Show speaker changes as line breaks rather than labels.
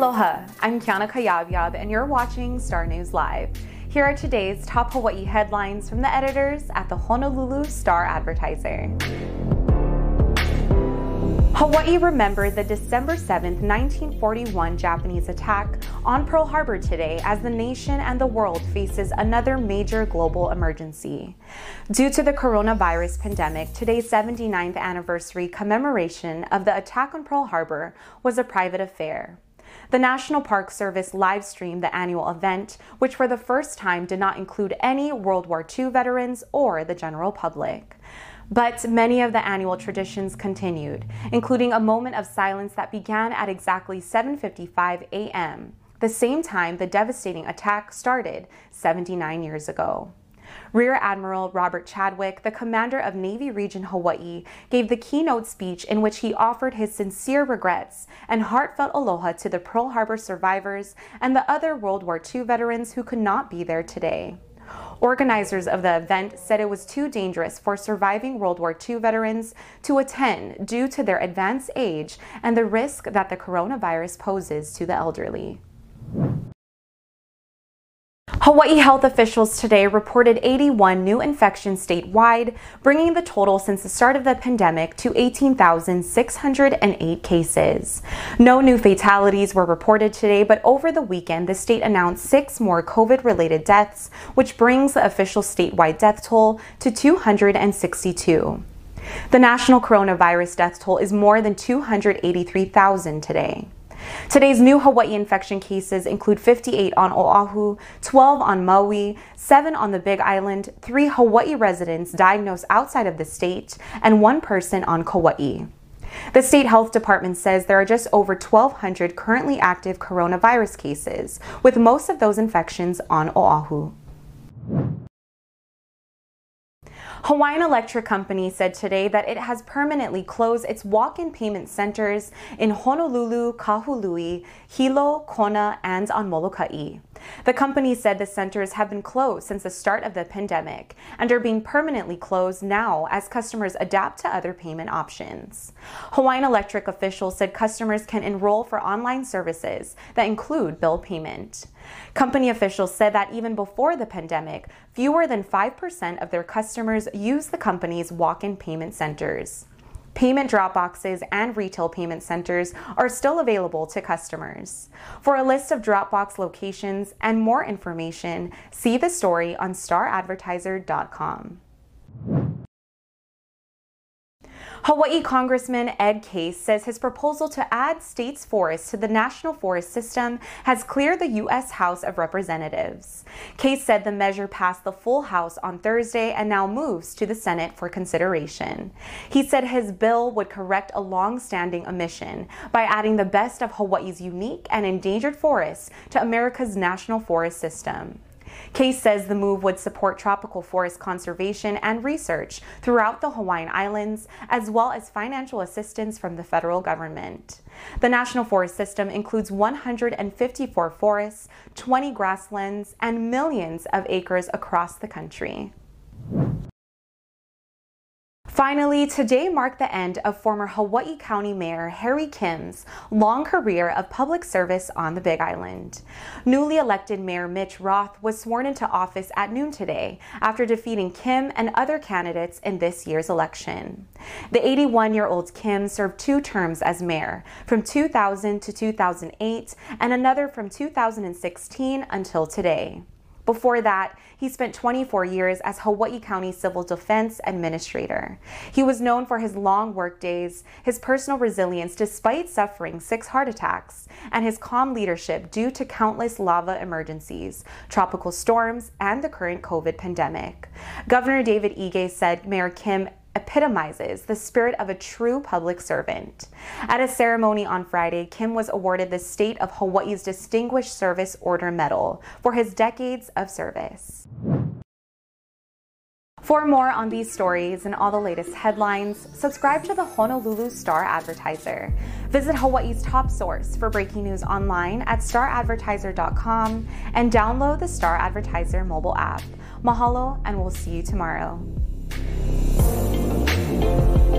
Aloha, I'm Kiana Kayabyab, and you're watching Star News Live. Here are today's top Hawaii headlines from the editors at the Honolulu Star Advertiser. Hawaii remembered the December 7, 1941 Japanese attack on Pearl Harbor today as the nation and the world faces another major global emergency. Due to the coronavirus pandemic, today's 79th anniversary commemoration of the attack on Pearl Harbor was a private affair. The National Park Service live streamed the annual event, which for the first time did not include any World War II veterans or the general public. But many of the annual traditions continued, including a moment of silence that began at exactly 7:55 a.m., the same time the devastating attack started 79 years ago. Rear Admiral Robert Chadwick, the commander of Navy Region Hawaii, gave the keynote speech in which he offered his sincere regrets and heartfelt aloha to the Pearl Harbor survivors and the other World War II veterans who could not be there today. Organizers of the event said it was too dangerous for surviving World War II veterans to attend due to their advanced age and the risk that the coronavirus poses to the elderly. Hawaii health officials today reported 81 new infections statewide, bringing the total since the start of the pandemic to 18,608 cases. No new fatalities were reported today, but over the weekend, the state announced six more COVID related deaths, which brings the official statewide death toll to 262. The national coronavirus death toll is more than 283,000 today. Today's new Hawaii infection cases include 58 on Oahu, 12 on Maui, 7 on the Big Island, 3 Hawaii residents diagnosed outside of the state, and 1 person on Kauai. The state health department says there are just over 1,200 currently active coronavirus cases, with most of those infections on Oahu. Hawaiian Electric Company said today that it has permanently closed its walk-in payment centers in Honolulu, Kahului, Hilo, Kona, and on Molokai. The company said the centers have been closed since the start of the pandemic and are being permanently closed now as customers adapt to other payment options. Hawaiian Electric officials said customers can enroll for online services that include bill payment. Company officials said that even before the pandemic, fewer than 5% of their customers use the company's walk in payment centers. Payment drop boxes and retail payment centers are still available to customers. For a list of Dropbox locations and more information, see the story on staradvertiser.com. Hawaii Congressman Ed Case says his proposal to add states' forests to the national forest system has cleared the U.S. House of Representatives. Case said the measure passed the full House on Thursday and now moves to the Senate for consideration. He said his bill would correct a long-standing omission by adding the best of Hawaii's unique and endangered forests to America's national forest system. Case says the move would support tropical forest conservation and research throughout the Hawaiian Islands, as well as financial assistance from the federal government. The National Forest System includes 154 forests, 20 grasslands, and millions of acres across the country. Finally, today marked the end of former Hawaii County Mayor Harry Kim's long career of public service on the Big Island. Newly elected Mayor Mitch Roth was sworn into office at noon today after defeating Kim and other candidates in this year's election. The 81 year old Kim served two terms as mayor from 2000 to 2008 and another from 2016 until today. Before that, he spent 24 years as Hawaii County Civil Defense Administrator. He was known for his long work days, his personal resilience despite suffering six heart attacks, and his calm leadership due to countless lava emergencies, tropical storms, and the current COVID pandemic. Governor David Ige said Mayor Kim epitomizes the spirit of a true public servant. At a ceremony on Friday, Kim was awarded the State of Hawaii's Distinguished Service Order Medal for his decades of service. For more on these stories and all the latest headlines, subscribe to the Honolulu Star Advertiser. Visit Hawaii's top source for breaking news online at staradvertiser.com and download the Star Advertiser mobile app. Mahalo, and we'll see you tomorrow. Thank you.